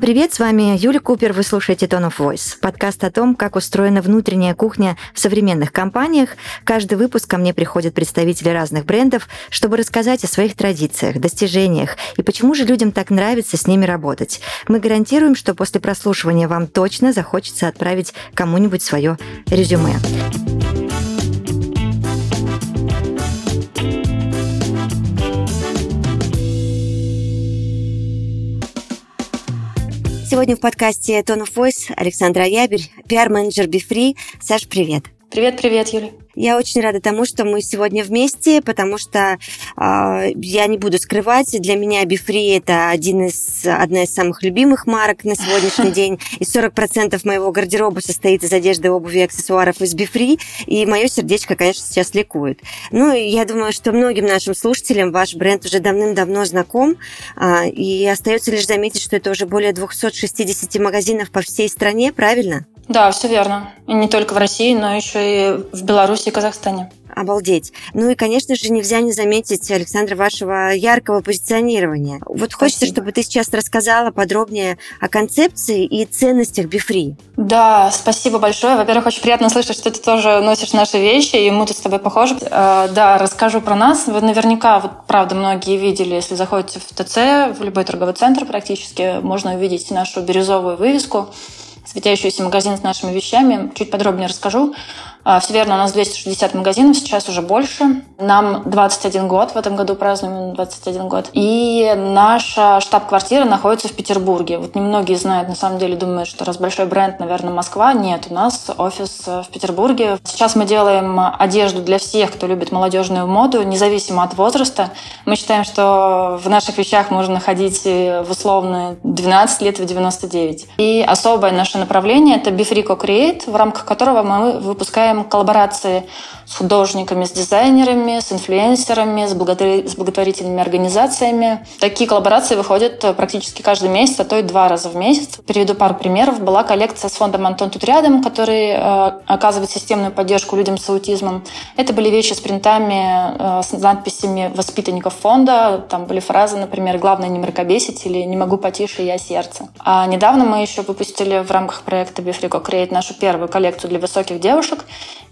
Привет, с вами Юля Купер, вы слушаете Tone of Voice, подкаст о том, как устроена внутренняя кухня в современных компаниях. Каждый выпуск ко мне приходят представители разных брендов, чтобы рассказать о своих традициях, достижениях и почему же людям так нравится с ними работать. Мы гарантируем, что после прослушивания вам точно захочется отправить кому-нибудь свое резюме. Сегодня в подкасте Tone of Voice Александра Яберь, пиар-менеджер Befree. Саш, привет. Привет-привет, Юля. Я очень рада тому, что мы сегодня вместе, потому что э, я не буду скрывать, для меня Befree это один из, одна из самых любимых марок на сегодняшний день. И 40% моего гардероба состоит из одежды, обуви и аксессуаров из Befree. И мое сердечко, конечно, сейчас ликует. Ну, я думаю, что многим нашим слушателям ваш бренд уже давным-давно знаком. Э, и остается лишь заметить, что это уже более 260 магазинов по всей стране, правильно? Да, все верно. И не только в России, но еще и в Беларуси и Казахстане. Обалдеть. Ну и, конечно же, нельзя не заметить, Александра, вашего яркого позиционирования. Вот хочется, Спасибо. чтобы ты сейчас рассказала подробнее о концепции и ценностях Бифри. Да, спасибо большое. Во-первых, очень приятно слышать, что ты тоже носишь наши вещи, и мы тут с тобой похожи. Э, да, расскажу про нас. Вы наверняка, вот правда, многие видели, если заходите в ТЦ, в любой торговый центр практически, можно увидеть нашу бирюзовую вывеску светящийся магазин с нашими вещами. Чуть подробнее расскажу. А, Все верно, у нас 260 магазинов, сейчас уже больше. Нам 21 год, в этом году празднуем 21 год. И наша штаб-квартира находится в Петербурге. Вот немногие знают, на самом деле думают, что раз большой бренд, наверное, Москва. Нет, у нас офис в Петербурге. Сейчас мы делаем одежду для всех, кто любит молодежную моду, независимо от возраста. Мы считаем, что в наших вещах можно находить в условно 12 лет, в 99. И особое наше направление — это Bifrico Create, в рамках которого мы выпускаем запускаем коллаборации с художниками, с дизайнерами, с инфлюенсерами, с, благотвор... с благотворительными организациями. Такие коллаборации выходят э, практически каждый месяц, а то и два раза в месяц. Приведу пару примеров. Была коллекция с фондом «Антон тут рядом», который э, оказывает системную поддержку людям с аутизмом. Это были вещи с принтами, э, с надписями воспитанников фонда. Там были фразы, например, «Главное не мракобесить» или «Не могу потише, я сердце». А недавно мы еще выпустили в рамках проекта Бифрико Create нашу первую коллекцию для высоких девушек.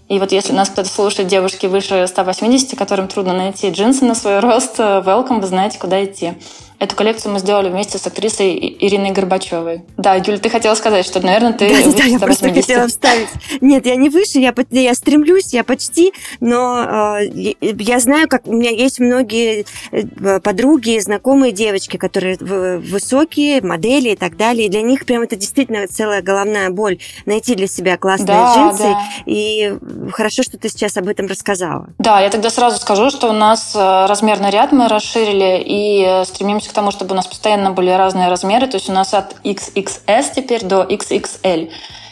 И вот если нас кто-то слушает, девушки выше 180, которым трудно найти джинсы на свой рост, э, welcome, вы знаете, куда идти. Эту коллекцию мы сделали вместе с актрисой Ириной Горбачевой. Да, Юля, ты хотела сказать, что, наверное, ты да, выше да, я просто хотела вставить. Нет, я не выше, я, я стремлюсь, я почти, но э, я знаю, как у меня есть многие э, подруги, знакомые девочки, которые высокие, модели и так далее. И для них прям это действительно целая головная боль найти для себя классные да, джинсы. Да. И хорошо, что ты сейчас об этом рассказала. Да, я тогда сразу скажу, что у нас э, размерный ряд мы расширили и э, стремимся к тому, чтобы у нас постоянно были разные размеры. То есть у нас от XXS теперь до XXL.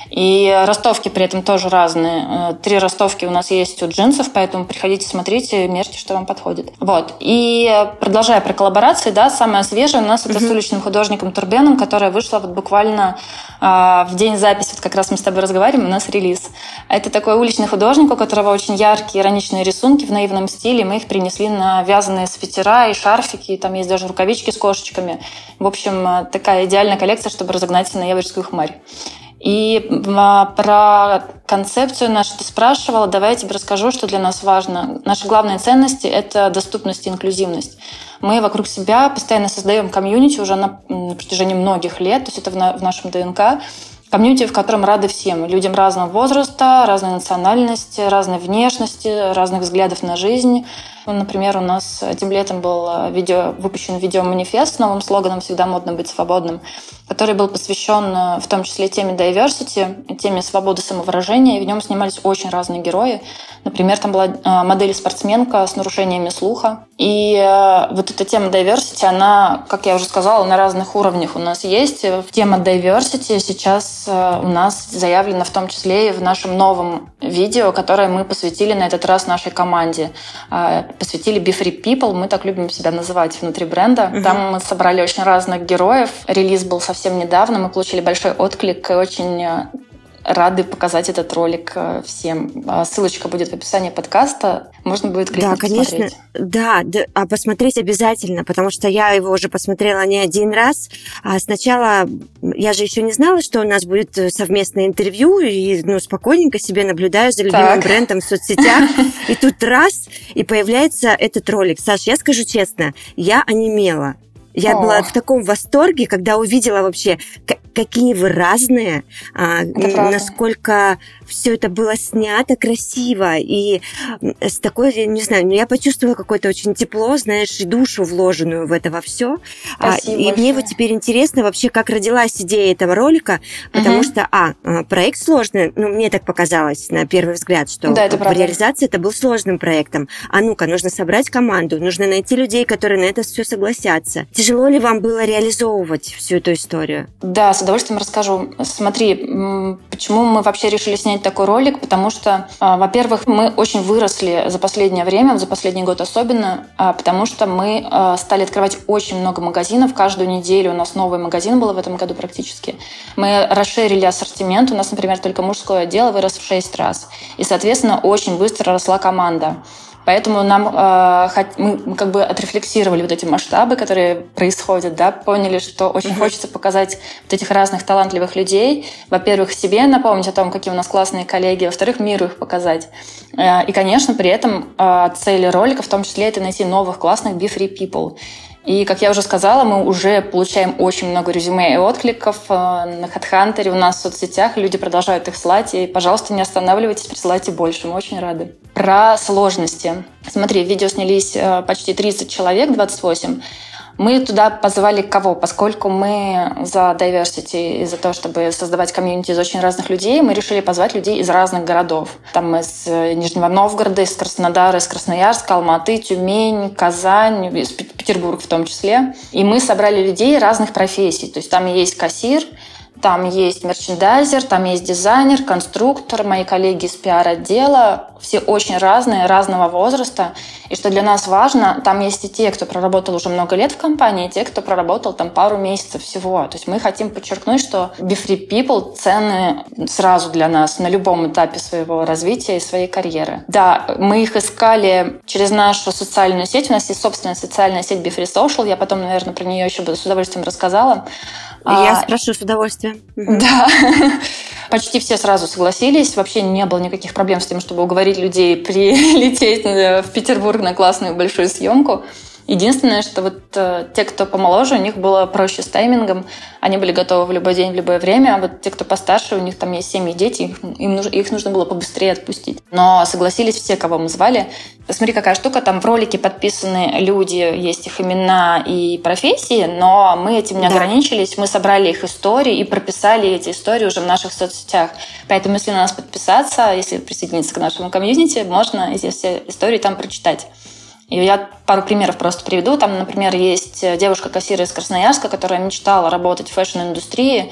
И ростовки при этом тоже разные. Э, три ростовки у нас есть у джинсов, поэтому приходите, смотрите, мерьте, что вам подходит. Вот. И продолжая про коллаборации, да, самое свежее у нас это с уличным художником Турбеном, которая вышла вот буквально э, в день записи, вот как раз мы с тобой разговариваем, у нас релиз. Это такой уличный художник, у которого очень яркие, ироничные рисунки в наивном стиле. Мы их принесли на вязаные свитера и шарфики, и там есть даже рукавички с кошечками. В общем, э, такая идеальная коллекция, чтобы разогнать ноябрьскую хмарь. И про концепцию нашу ты спрашивала. Давай я тебе расскажу, что для нас важно. Наши главные ценности — это доступность и инклюзивность. Мы вокруг себя постоянно создаем комьюнити уже на протяжении многих лет, то есть это в нашем ДНК, комьюнити, в котором рады всем. Людям разного возраста, разной национальности, разной внешности, разных взглядов на жизнь. Ну, например, у нас этим летом был э, видео, выпущен видео-манифест с новым слоганом «Всегда модно быть свободным», который был посвящен э, в том числе теме diversity, теме свободы самовыражения. И в нем снимались очень разные герои. Например, там была э, модель-спортсменка с нарушениями слуха. И вот эта тема diversity, она, как я уже сказала, на разных уровнях у нас есть. Тема diversity сейчас у нас заявлена в том числе и в нашем новом видео, которое мы посвятили на этот раз нашей команде посвятили Be Free People. Мы так любим себя называть внутри бренда. Угу. Там мы собрали очень разных героев. Релиз был совсем недавно. Мы получили большой отклик и очень э, рады показать этот ролик э, всем. А ссылочка будет в описании подкаста. Можно будет кликнуть Да, конечно. посмотреть. Да, да, а посмотреть обязательно, потому что я его уже посмотрела не один раз. А сначала я же еще не знала, что у нас будет совместное интервью, и ну, спокойненько себе наблюдаю за любимым так. брендом в соцсетях. И тут раз, и появляется этот ролик. Саш, я скажу честно, я онемела. Я О. была в таком восторге, когда увидела вообще, какие вы разные, а, насколько все это было снято красиво и с такой, я не знаю, ну, я почувствовала какое-то очень тепло, знаешь, и душу вложенную в это во все. А, и большое. мне вот теперь интересно вообще, как родилась идея этого ролика, потому угу. что, а, а, проект сложный, ну, мне так показалось на первый взгляд, что да, это в реализации это был сложным проектом. А ну-ка, нужно собрать команду, нужно найти людей, которые на это все согласятся. Тяжело ли вам было реализовывать всю эту историю? Да, с удовольствием расскажу. Смотри, почему мы вообще решили снять такой ролик? Потому что, а, во-первых, мы очень выросли за последнее время, за последний год особенно, а, потому что мы а, стали открывать очень много магазинов. Каждую неделю у нас новый магазин был в этом году практически. Мы расширили ассортимент. У нас, например, только мужское отдел вырос в 6 раз. И, соответственно, очень быстро росла команда. Поэтому нам э, мы как бы отрефлексировали вот эти масштабы, которые происходят, да, поняли, что очень mm-hmm. хочется показать вот этих разных талантливых людей. Во-первых, себе напомнить о том, какие у нас классные коллеги, во-вторых, миру их показать. Э, и, конечно, при этом э, цель ролика в том числе это найти новых классных be free people. И, как я уже сказала, мы уже получаем очень много резюме и откликов э, на HeadHunter, у нас в соцсетях, люди продолжают их слать, и, пожалуйста, не останавливайтесь, присылайте больше, мы очень рады. Про сложности. Смотри, видео снялись э, почти 30 человек, 28, мы туда позвали кого? Поскольку мы за diversity и за то, чтобы создавать комьюнити из очень разных людей, мы решили позвать людей из разных городов. Там из э, Нижнего Новгорода, из Краснодара, из Красноярска, Алматы, Тюмень, Казань, из Петербург в том числе. И мы собрали людей разных профессий. То есть там есть кассир, там есть мерчендайзер, там есть дизайнер, конструктор, мои коллеги из пиар-отдела. Все очень разные, разного возраста. И что для нас важно, там есть и те, кто проработал уже много лет в компании, и те, кто проработал там пару месяцев всего. То есть мы хотим подчеркнуть, что Be Free People ценны сразу для нас на любом этапе своего развития и своей карьеры. Да, мы их искали через нашу социальную сеть. У нас есть собственная социальная сеть Be Free Social. Я потом, наверное, про нее еще бы с удовольствием рассказала. Я а, спрошу с удовольствием. Да. Почти все сразу согласились. Вообще не было никаких проблем с тем, чтобы уговорить людей прилететь в Петербург на классную большую съемку. Единственное, что вот э, те, кто помоложе, у них было проще с таймингом. Они были готовы в любой день, в любое время. А вот те, кто постарше, у них там есть семьи, дети, их, им нужно, их нужно было побыстрее отпустить. Но согласились все, кого мы звали. Посмотри, какая штука. Там в ролике подписаны люди, есть их имена и профессии, но мы этим не да. ограничились. Мы собрали их истории и прописали эти истории уже в наших соцсетях. Поэтому, если на нас подписаться, если присоединиться к нашему комьюнити, можно эти все истории там прочитать. И я пару примеров просто приведу. Там, например, есть девушка-кассир из Красноярска, которая мечтала работать в фэшн-индустрии,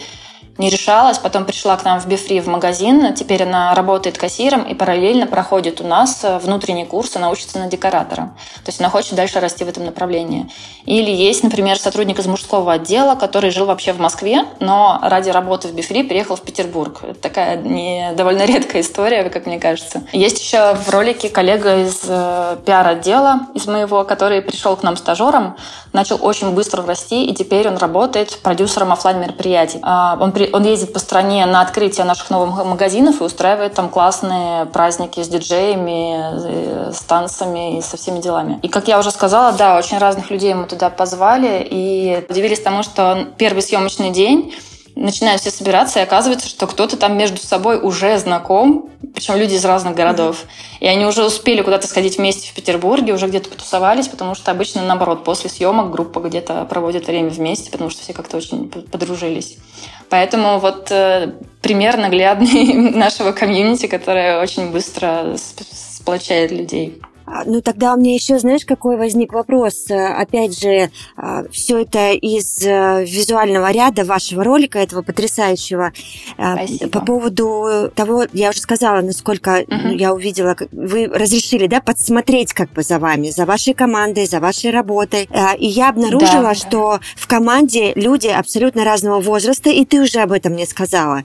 не решалась, потом пришла к нам в Befree в магазин, теперь она работает кассиром и параллельно проходит у нас э, внутренний курс, она учится на декоратора. То есть она хочет дальше расти в этом направлении. Или есть, например, сотрудник из мужского отдела, который жил вообще в Москве, но ради работы в Befree переехал в Петербург. Это такая не, довольно редкая история, как мне кажется. Есть еще в ролике коллега из э, пиар-отдела, из моего, который пришел к нам стажером, начал очень быстро расти, и теперь он работает продюсером офлайн мероприятий. А, он при он ездит по стране на открытие наших новых магазинов и устраивает там классные праздники с диджеями, э, с танцами и со всеми делами. И, как я уже сказала, да, очень разных людей мы туда позвали и удивились тому, что первый съемочный день начинают все собираться, и оказывается, что кто-то там между собой уже знаком, причем люди из разных городов. Mm-hmm. И они уже успели куда-то сходить вместе в Петербурге, уже где-то потусовались, потому что обычно, наоборот, после съемок группа где-то проводит время вместе, потому что все как-то очень подружились. Поэтому вот э, пример наглядный нашего комьюнити, которое очень быстро сплочает людей. А, ну, тогда у меня еще, знаешь, какой возник вопрос? Э, опять же, а, все это из э, визуального ряда вашего ролика, этого потрясающего. А, Спасибо. По поводу того, я уже сказала, насколько угу. я увидела, вы разрешили, да, подсмотреть как бы за вами, за вашей командой, за вашей работой. И я обнаружила, да. что в команде люди абсолютно разного возраста, и ты уже об этом мне сказала.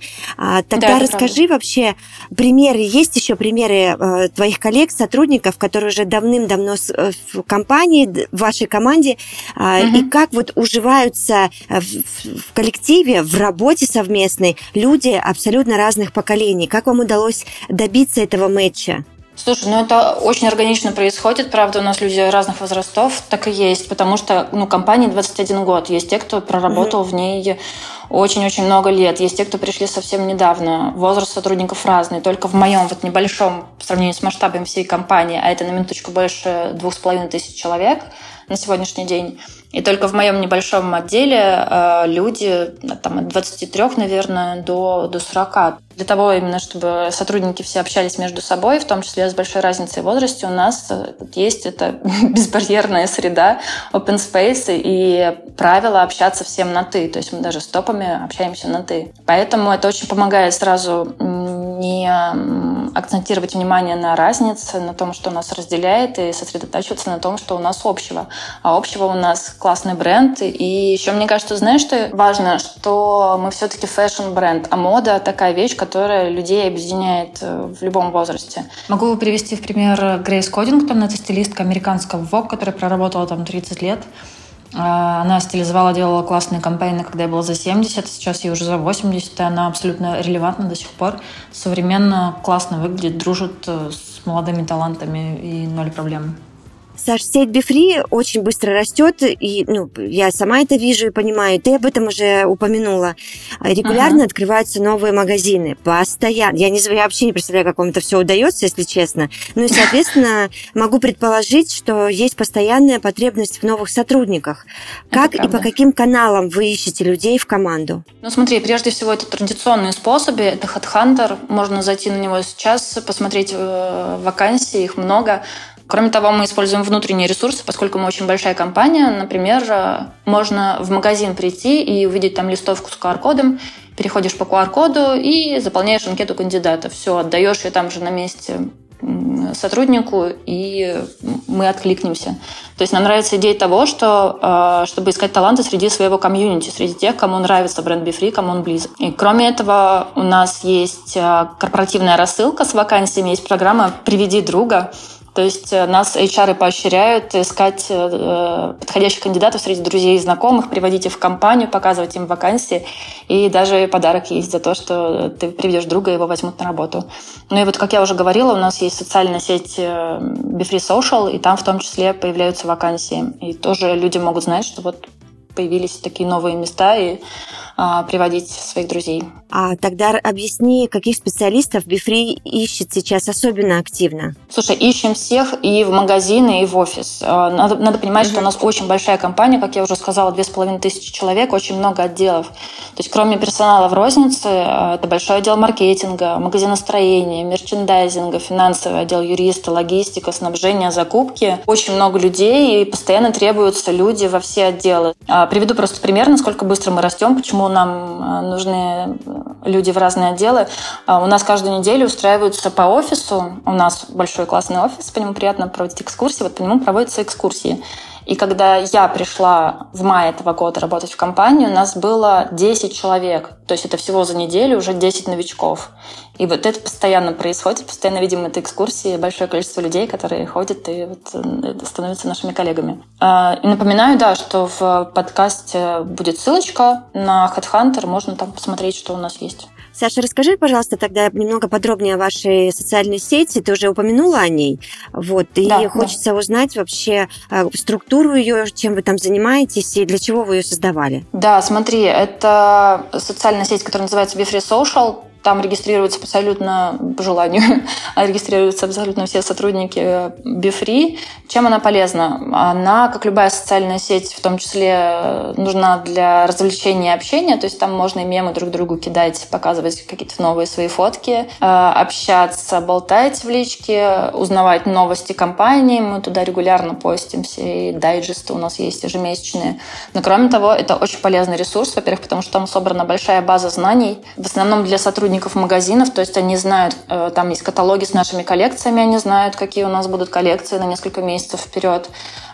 Тогда да, расскажи правда. вообще примеры, есть еще примеры э, твоих коллег, сотрудников, которые уже давным-давно э, в компании, в вашей команде, угу. и как вот уживаются в, в коллективе, в работе совместной люди абсолютно разных поколений. Как вам удалось добиться этого матча? Слушай, ну это очень органично происходит, правда, у нас люди разных возрастов, так и есть, потому что, ну, компании 21 год, есть те, кто проработал mm-hmm. в ней очень-очень много лет, есть те, кто пришли совсем недавно, возраст сотрудников разный, только в моем вот небольшом, по сравнению с масштабом всей компании, а это на минуточку больше двух с половиной тысяч человек на сегодняшний день, и только в моем небольшом отделе э, люди там, от 23, наверное, до, до 40. Для того именно, чтобы сотрудники все общались между собой, в том числе с большой разницей в возрасте, у нас э, есть это безбарьерная среда, open space и правило общаться всем на «ты». То есть мы даже с топами общаемся на «ты». Поэтому это очень помогает сразу не акцентировать внимание на разнице, на том, что нас разделяет, и сосредотачиваться на том, что у нас общего. А общего у нас классный бренд. И еще мне кажется, знаешь, что важно, что мы все-таки фэшн-бренд, а мода такая вещь, которая людей объединяет э, в любом возрасте. Могу привести в пример Грейс Кодингтон, это стилистка американского Vogue, которая проработала там 30 лет. А, она стилизовала, делала классные кампейны, когда я была за 70, сейчас ей уже за 80, и она абсолютно релевантна до сих пор. Современно, классно выглядит, дружит э, с молодыми талантами и ноль проблем. Саш, сеть Бифри очень быстро растет, и ну, я сама это вижу и понимаю. Ты об этом уже упомянула. Регулярно uh-huh. открываются новые магазины, постоянно. Я, не, я вообще не представляю, как вам это все удается, если честно. Ну и, соответственно, могу предположить, что есть постоянная потребность в новых сотрудниках. Как и по каким каналам вы ищете людей в команду? Ну смотри, прежде всего это традиционные способы. Это HeadHunter. Можно зайти на него сейчас, посмотреть э, вакансии, их много. Кроме того, мы используем внутренние ресурсы, поскольку мы очень большая компания. Например, э, можно в магазин прийти и увидеть там листовку с QR-кодом, переходишь по QR-коду и заполняешь анкету кандидата. Все, отдаешь ее там же на месте сотруднику, и мы откликнемся. То есть нам нравится идея того, что э, чтобы искать таланты среди своего комьюнити, среди тех, кому нравится бренд BeFree, кому он близок. И кроме этого у нас есть э, корпоративная рассылка с вакансиями, есть программа «Приведи друга», то есть э, нас HR поощряют искать э, э, подходящих кандидатов среди друзей и знакомых, приводить их в компанию, показывать им вакансии. И даже подарок есть за то, что ты приведешь друга, его возьмут на работу. Ну и вот, как я уже говорила, у нас есть социальная сеть BeFree Social, и там в том числе появляются вакансии. И тоже люди могут знать, что вот появились такие новые места и приводить своих друзей. А тогда объясни, каких специалистов Бифри ищет сейчас особенно активно? Слушай, ищем всех и в магазины, и в офис. А, надо, надо понимать, угу. что у нас очень большая компания, как я уже сказала, две с половиной тысячи человек, очень много отделов. То есть кроме персонала в рознице, а, это большой отдел маркетинга, магазиностроения, мерчендайзинга, финансовый отдел юриста, логистика, снабжение, закупки. Очень много людей, и постоянно требуются люди во все отделы. Приведу просто пример, насколько быстро мы растем, почему нам нужны люди в разные отделы. А, у нас каждую неделю устраиваются по офису. У нас большой классный офис, по нему приятно проводить экскурсии. Вот по нему проводятся экскурсии. И когда я пришла в мае этого года работать в компанию, у нас было 10 человек. То есть это всего за неделю уже 10 новичков. И вот это постоянно происходит, постоянно видим это экскурсии, большое количество людей, которые ходят и вот э, становятся нашими коллегами. А, и напоминаю, да, что в подкасте будет ссылочка на Headhunter, можно там посмотреть, что у нас есть. Саша, расскажи, пожалуйста, тогда немного подробнее о вашей социальной сети. Ты уже упомянула о ней. Вот, и да, хочется да. узнать вообще э, структуру ее, чем вы там занимаетесь и для чего вы ее создавали. Да, смотри, это социальная сеть, которая называется BeFree Social. Там регистрируются абсолютно по желанию, а регистрируются абсолютно все сотрудники Бифри. Чем она полезна? Она, как любая социальная сеть, в том числе нужна для развлечения и общения, то есть там можно и мемы друг другу кидать, показывать какие-то новые свои фотки, э, общаться, болтать в личке, узнавать новости компании. Мы туда регулярно постим все дайджесты у нас есть ежемесячные. Но кроме того, это очень полезный ресурс, во-первых, потому что там собрана большая база знаний, в основном для сотрудников магазинов, то есть они знают, э, там есть каталоги с нашими коллекциями, они знают, какие у нас будут коллекции на несколько месяцев вперед.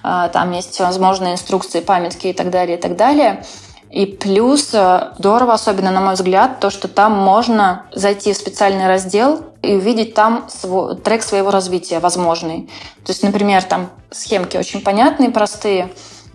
Э, там есть возможные инструкции, памятки и так далее, и так далее. И плюс э, здорово, особенно на мой взгляд, то, что там можно зайти в специальный раздел и увидеть там свой, трек своего развития возможный. То есть, например, там схемки очень понятные, простые.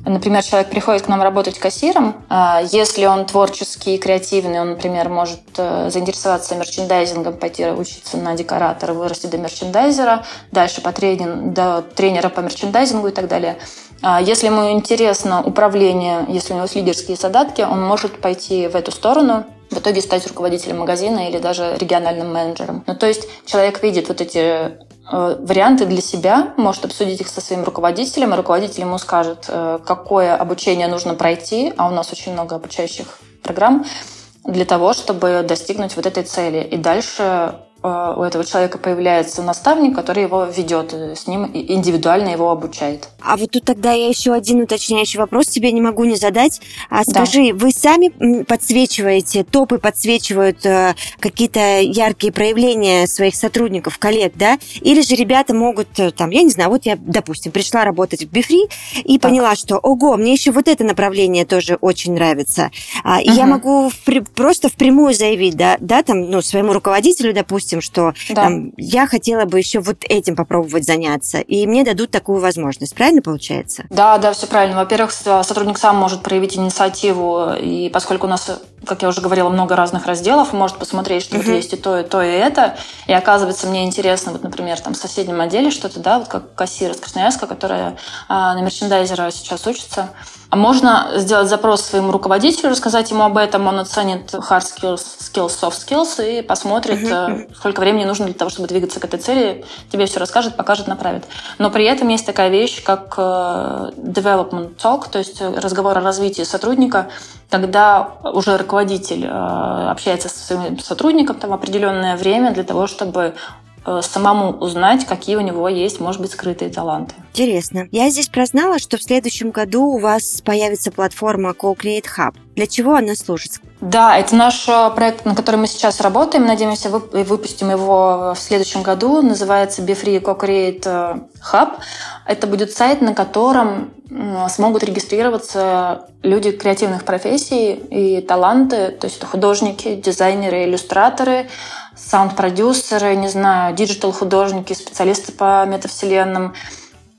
Например, человек приходит к нам работать кассиром. А если он творческий, креативный, он, например, может э, заинтересоваться мерчендайзингом, пойти учиться на декоратора, вырасти до мерчендайзера, дальше по тренинг, до тренера по мерчендайзингу и так далее. А если ему интересно управление, если у него есть лидерские задатки, он может пойти в эту сторону, в итоге стать руководителем магазина или даже региональным менеджером. Ну, то есть человек видит вот эти варианты для себя, может обсудить их со своим руководителем, и руководитель ему скажет, э, какое обучение нужно пройти, а у нас очень много обучающих программ, для того, чтобы достигнуть вот этой цели. И дальше Э, у этого человека появляется наставник, который его ведет, э, с ним индивидуально его обучает. А вот тут тогда я еще один уточняющий вопрос тебе не могу не задать. А скажи, да. вы сами подсвечиваете, топы подсвечивают э, какие-то яркие проявления своих сотрудников, коллег, да? Или же ребята могут, там, я не знаю, вот я, допустим, пришла работать в Бифри и так. поняла, что, ого, мне еще вот это направление тоже очень нравится. А, и угу. я могу в, просто впрямую заявить, да, да, там, ну, своему руководителю, допустим, допустим, что да. там, я хотела бы еще вот этим попробовать заняться, и мне дадут такую возможность. Правильно получается? Да, да, все правильно. Во-первых, сотрудник сам может проявить инициативу, и поскольку у нас, как я уже говорила, много разных разделов, может посмотреть, что вот есть и то, и то, и это, и оказывается, мне интересно, вот, например, там в соседнем отделе что-то, да, вот как кассир из Красноярска, которая а, на мерчендайзера сейчас учится, можно сделать запрос своему руководителю, рассказать ему об этом, он оценит hard skills, skills, soft skills и посмотрит, uh-huh. сколько времени нужно для того, чтобы двигаться к этой цели, тебе все расскажет, покажет, направит. Но при этом есть такая вещь, как э, development talk, то есть разговор о развитии сотрудника, когда уже руководитель общается со своим сотрудником там определенное время для того, чтобы Э, самому узнать, какие у него есть, может быть, скрытые таланты. Интересно. Я здесь прознала, что в следующем году у вас появится платформа Co-Create Hub. Для чего она служит? Да, это наш э, проект, на который мы сейчас работаем. Надеемся, выпустим его в следующем году. Называется BeFree Co-Create э, Hub. Это будет сайт, на котором смогут регистрироваться люди креативных профессий и таланты, то есть это художники, дизайнеры, иллюстраторы, саунд-продюсеры, не знаю, диджитал-художники, специалисты по метавселенным.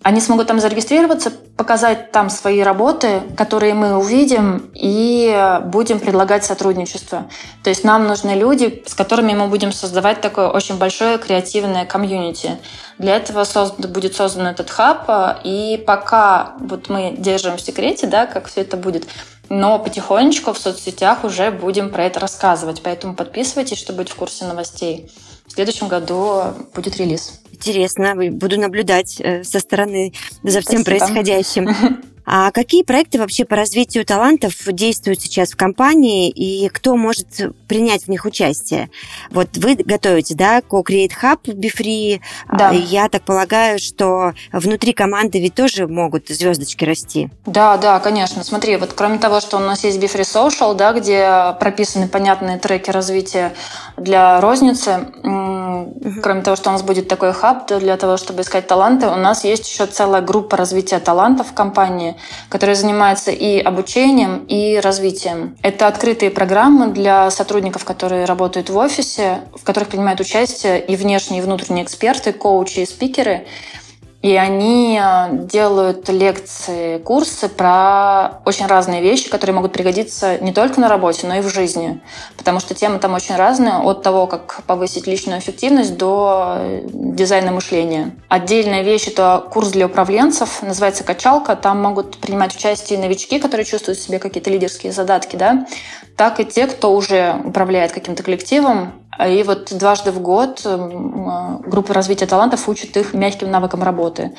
Они смогут там зарегистрироваться, показать там свои работы, которые мы увидим, и будем предлагать сотрудничество. То есть нам нужны люди, с которыми мы будем создавать такое очень большое креативное комьюнити. Для этого создан, будет создан этот хаб, и пока вот мы держим в секрете, да, как все это будет, но потихонечку в соцсетях уже будем про это рассказывать. Поэтому подписывайтесь, чтобы быть в курсе новостей. В следующем году будет релиз. Интересно, буду наблюдать э, со стороны за всем Спасибо. происходящим. А какие проекты вообще по развитию талантов действуют сейчас в компании и кто может принять в них участие? Вот вы готовите, да, Co-Create Hub Befree. Да. Я так полагаю, что внутри команды ведь тоже могут звездочки расти. Да, да, конечно. Смотри, вот кроме того, что у нас есть Befree Social, да, где прописаны понятные треки развития для розницы, угу. кроме того, что у нас будет такой хаб для того, чтобы искать таланты, у нас есть еще целая группа развития талантов в компании, которые занимаются и обучением, и развитием. Это открытые программы для сотрудников, которые работают в офисе, в которых принимают участие и внешние, и внутренние эксперты, коучи и спикеры. И они э, делают лекции, курсы про очень разные вещи, которые могут пригодиться не только на работе, но и в жизни. Потому что темы там очень разные, от того, как повысить личную эффективность до э, дизайна мышления. Отдельная вещь — это курс для управленцев, называется «Качалка». Там могут принимать участие новички, которые чувствуют в себе какие-то лидерские задатки, да, так и те, кто уже управляет каким-то коллективом, И вот дважды в год группа развития талантов учит их мягким навыкам работы.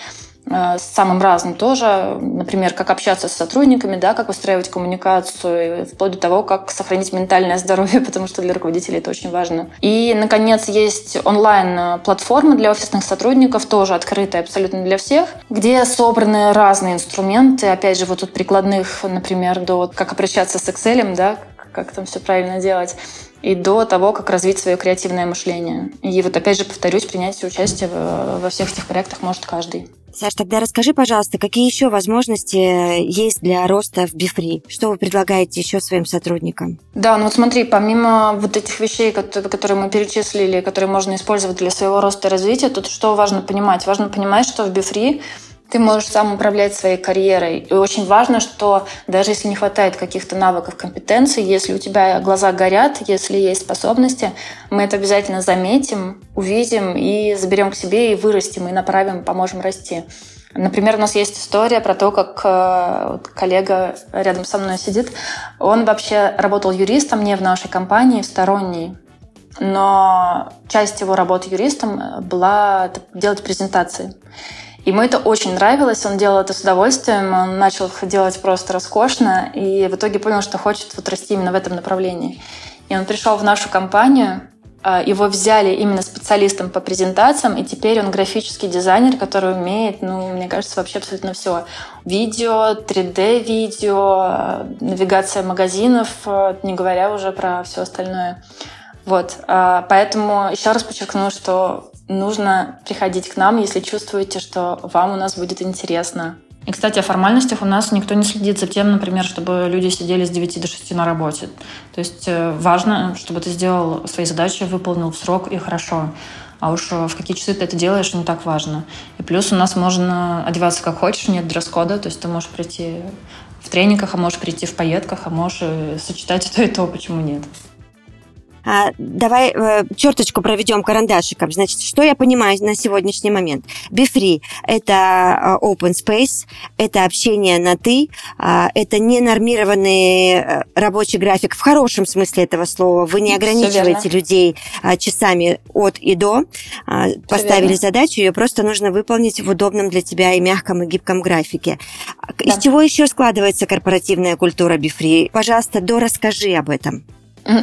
Э, с самым разным тоже. Например, как общаться с сотрудниками, да, как выстраивать коммуникацию, вплоть до того, как сохранить ментальное здоровье, потому что для руководителей это очень важно. И, наконец, есть онлайн-платформа для офисных сотрудников, тоже открытая абсолютно для всех, где собраны разные инструменты, опять же, вот от прикладных, например, до как обращаться с Excel, да, как там все правильно делать, и до того, как развить свое креативное мышление. И вот опять же повторюсь, принять участие во всех этих проектах может каждый. Саш, тогда расскажи, пожалуйста, какие еще возможности есть для роста в Befree? Что вы предлагаете еще своим сотрудникам? Да, ну вот смотри, помимо вот этих вещей, которые мы перечислили, которые можно использовать для своего роста и развития, тут что важно понимать? Важно понимать, что в Befree ты можешь сам управлять своей карьерой. И очень важно, что даже если не хватает каких-то навыков, компетенций, если у тебя глаза горят, если есть способности, мы это обязательно заметим, увидим и заберем к себе и вырастим, и направим, поможем расти. Например, у нас есть история про то, как э, вот коллега рядом со мной сидит. Он вообще работал юристом не в нашей компании, в сторонней. Но часть его работы юристом была делать презентации. Ему это очень нравилось, он делал это с удовольствием, он начал делать просто роскошно, и в итоге понял, что хочет вот расти именно в этом направлении. И он пришел в нашу компанию, а, его взяли именно специалистом по презентациям, и теперь он графический дизайнер, который умеет, ну, мне кажется, вообще абсолютно все. Видео, 3D-видео, навигация магазинов, не говоря уже про все остальное. Вот, а, поэтому еще раз подчеркну, что нужно приходить к нам, если чувствуете, что вам у нас будет интересно. И, кстати, о формальностях у нас никто не следит за тем, например, чтобы люди сидели с 9 до 6 на работе. То есть э, важно, чтобы ты сделал свои задачи, выполнил в срок и хорошо. А уж в какие часы ты это делаешь, не так важно. И плюс у нас можно одеваться как хочешь, нет дресс-кода. То есть ты можешь прийти в тренингах, а можешь прийти в пайетках, а можешь сочетать и то, и то, почему нет. А, давай э, черточку проведем карандашиком. Значит, что я понимаю на сегодняшний момент? BeFree – это э, open space, это общение на «ты», э, это ненормированный э, рабочий график в хорошем смысле этого слова. Вы не ограничиваете людей э, часами от и до. Э, поставили верно. задачу, ее просто нужно выполнить в удобном для тебя и мягком, и гибком графике. Да. Из чего еще складывается корпоративная культура BeFree? Пожалуйста, до расскажи об этом.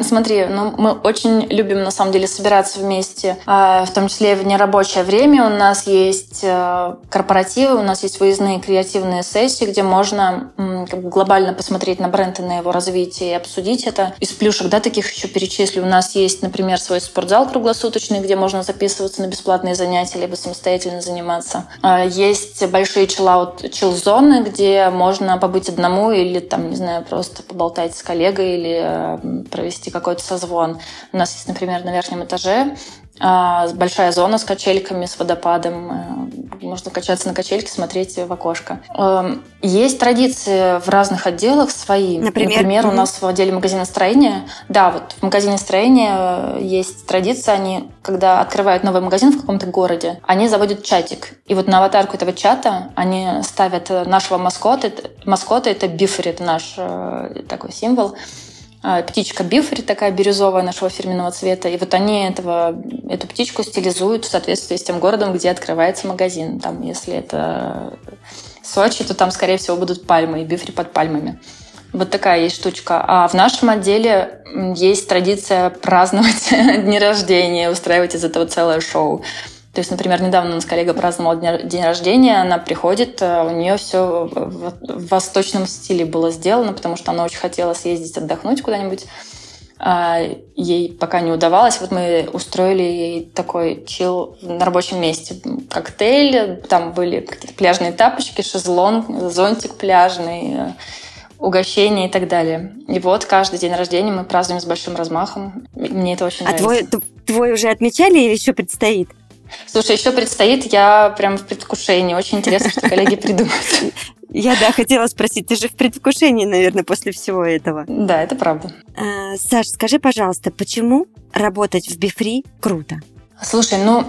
Смотри, ну, мы очень любим, на самом деле, собираться вместе, а, в том числе в нерабочее время. У нас есть э, корпоративы, у нас есть выездные креативные сессии, где можно как бы, глобально посмотреть на бренд и на его развитие и обсудить это. Из плюшек, да, таких еще перечислю. У нас есть, например, свой спортзал круглосуточный, где можно записываться на бесплатные занятия, либо самостоятельно заниматься. А, есть большие чиллаут, чил-зоны, где можно побыть одному или, там, не знаю, просто поболтать с коллегой или э, провести провести какой-то созвон. У нас есть, например, на верхнем этаже а, большая зона с качельками, с водопадом. Э, можно качаться на качельке, смотреть в окошко. Эм, есть традиции в разных отделах свои. Например, Например у нас в отделе магазина строения, да, вот в магазине строения э, есть традиция, они, когда открывают новый магазин в каком-то городе, они заводят чатик. И вот на аватарку этого чата они ставят нашего маскота. Маскота — это Befree, это наш э, такой символ. А, птичка Befree, такая бирюзовая нашего фирменного цвета. И вот они этого, эту птичку стилизуют в соответствии с тем городом, где открывается магазин. Там, если это Сочи, то там, скорее всего, будут пальмы и Befree под пальмами. Вот такая есть штучка. А в нашем отделе есть традиция праздновать дни рождения, устраивать из этого целое шоу. То есть, например, недавно у нас коллега праздновала день рождения, она приходит, э, у нее все в восточном стиле было сделано, потому что она очень хотела съездить отдохнуть куда-нибудь. А ей пока не удавалось. Вот мы устроили ей такой чил на рабочем месте. Коктейль, там были какие-то пляжные тапочки, шезлонг, зонтик пляжный, э, угощения и так далее. И вот каждый день рождения мы празднуем с большим размахом. Мне это очень а нравится. А твой, твой уже отмечали или еще предстоит? Слушай, еще предстоит, я прям в предвкушении. Очень интересно, что коллеги придумают. Я, да, хотела спросить, ты же в предвкушении, наверное, после всего этого. Да, это правда. А, Саш, скажи, пожалуйста, почему работать в Befree круто? Слушай, ну,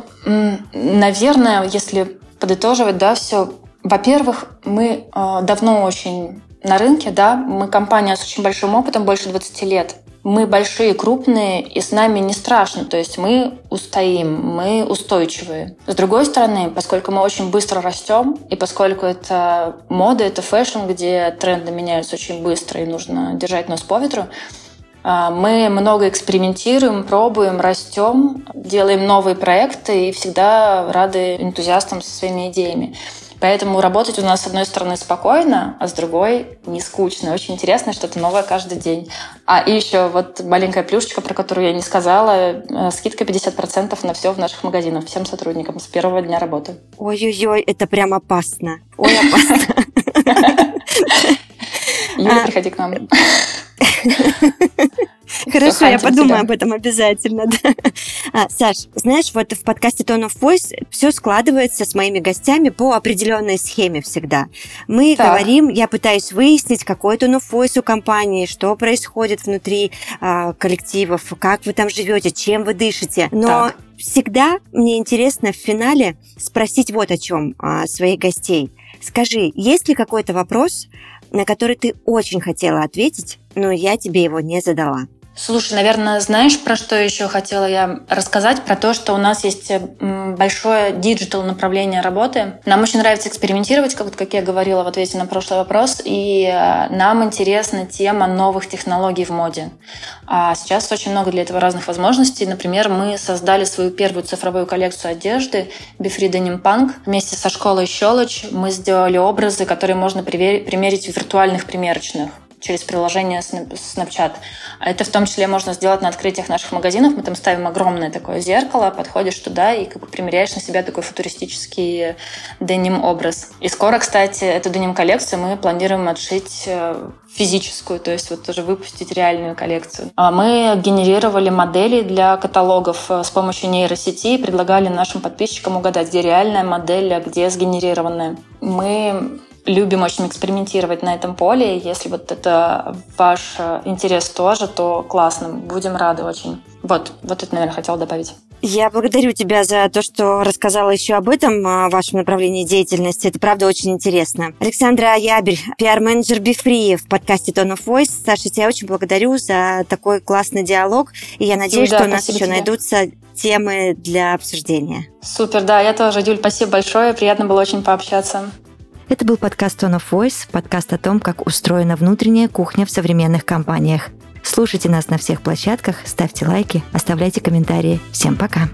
наверное, если подытоживать, да, все. Во-первых, мы э, давно очень на рынке, да, мы компания с очень большим опытом, больше 20 лет. Мы большие, крупные, и с нами не страшно. То есть мы устоим, мы устойчивые. С другой стороны, поскольку мы очень быстро растем, и поскольку это мода, это fashion, где тренды меняются очень быстро, и нужно держать нос по ветру, а, мы много экспериментируем, пробуем, растем, делаем новые проекты и всегда рады энтузиастам со своими идеями. Поэтому работать у нас, с одной стороны, спокойно, а с другой не скучно. Очень интересно, что-то новое каждый день. А и еще вот маленькая плюшечка, про которую я не сказала, э, скидка 50% на все в наших магазинах всем сотрудникам с первого дня работы. Ой-ой-ой, это прям опасно. Ой, опасно. Юля, приходи к нам. Хорошо, я подумаю об этом обязательно. Да. А, Саш, знаешь, вот в подкасте Tone of Voice все складывается с моими гостями по определенной схеме всегда. Мы так. говорим, я пытаюсь выяснить, какой Tone of Voice у компании, что происходит внутри а, коллективов, как вы там живете, чем вы дышите. Но так. всегда мне интересно в финале спросить вот о чем а, своих гостей. Скажи, есть ли какой-то вопрос, на который ты очень хотела ответить, но я тебе его не задала? Слушай, наверное, знаешь, про что еще хотела я рассказать? Про то, что у нас есть большое digital направление работы. Нам очень нравится экспериментировать, как, как я говорила в ответе на прошлый вопрос, и э, нам интересна тема новых технологий в моде. А сейчас очень много для этого разных возможностей. Например, мы создали свою первую цифровую коллекцию одежды Befree Denim Punk. Вместе со школой Щелочь мы сделали образы, которые можно примерить в виртуальных примерочных через приложение Snapchat. Это в том числе можно сделать на открытиях наших магазинов. Мы там ставим огромное такое зеркало, подходишь туда и как бы примеряешь на себя такой футуристический деним-образ. И скоро, кстати, эту деним-коллекцию мы планируем отшить э, физическую, то есть вот уже выпустить реальную коллекцию. А мы генерировали модели для каталогов э, с помощью нейросети и предлагали нашим подписчикам угадать, где реальная модель, а где сгенерированная. Мы любим очень экспериментировать на этом поле. Если вот это ваш э, интерес тоже, то классно, будем рады очень. Вот, вот это, наверное, хотела добавить. Я благодарю тебя за то, что рассказала еще об этом, о вашем направлении деятельности. Это, правда, очень интересно. Александра Ябель, пиар-менеджер Бифри в подкасте Tone of Voice. Саша, тебя очень благодарю за такой классный диалог. И я надеюсь, да, что у нас еще тебе. найдутся темы для обсуждения. Супер, да, я тоже, Юль, спасибо большое. Приятно было очень пообщаться. Это был подкаст Tone of Voice, подкаст о том, как устроена внутренняя кухня в современных компаниях. Слушайте нас на всех площадках, ставьте лайки, оставляйте комментарии. Всем пока!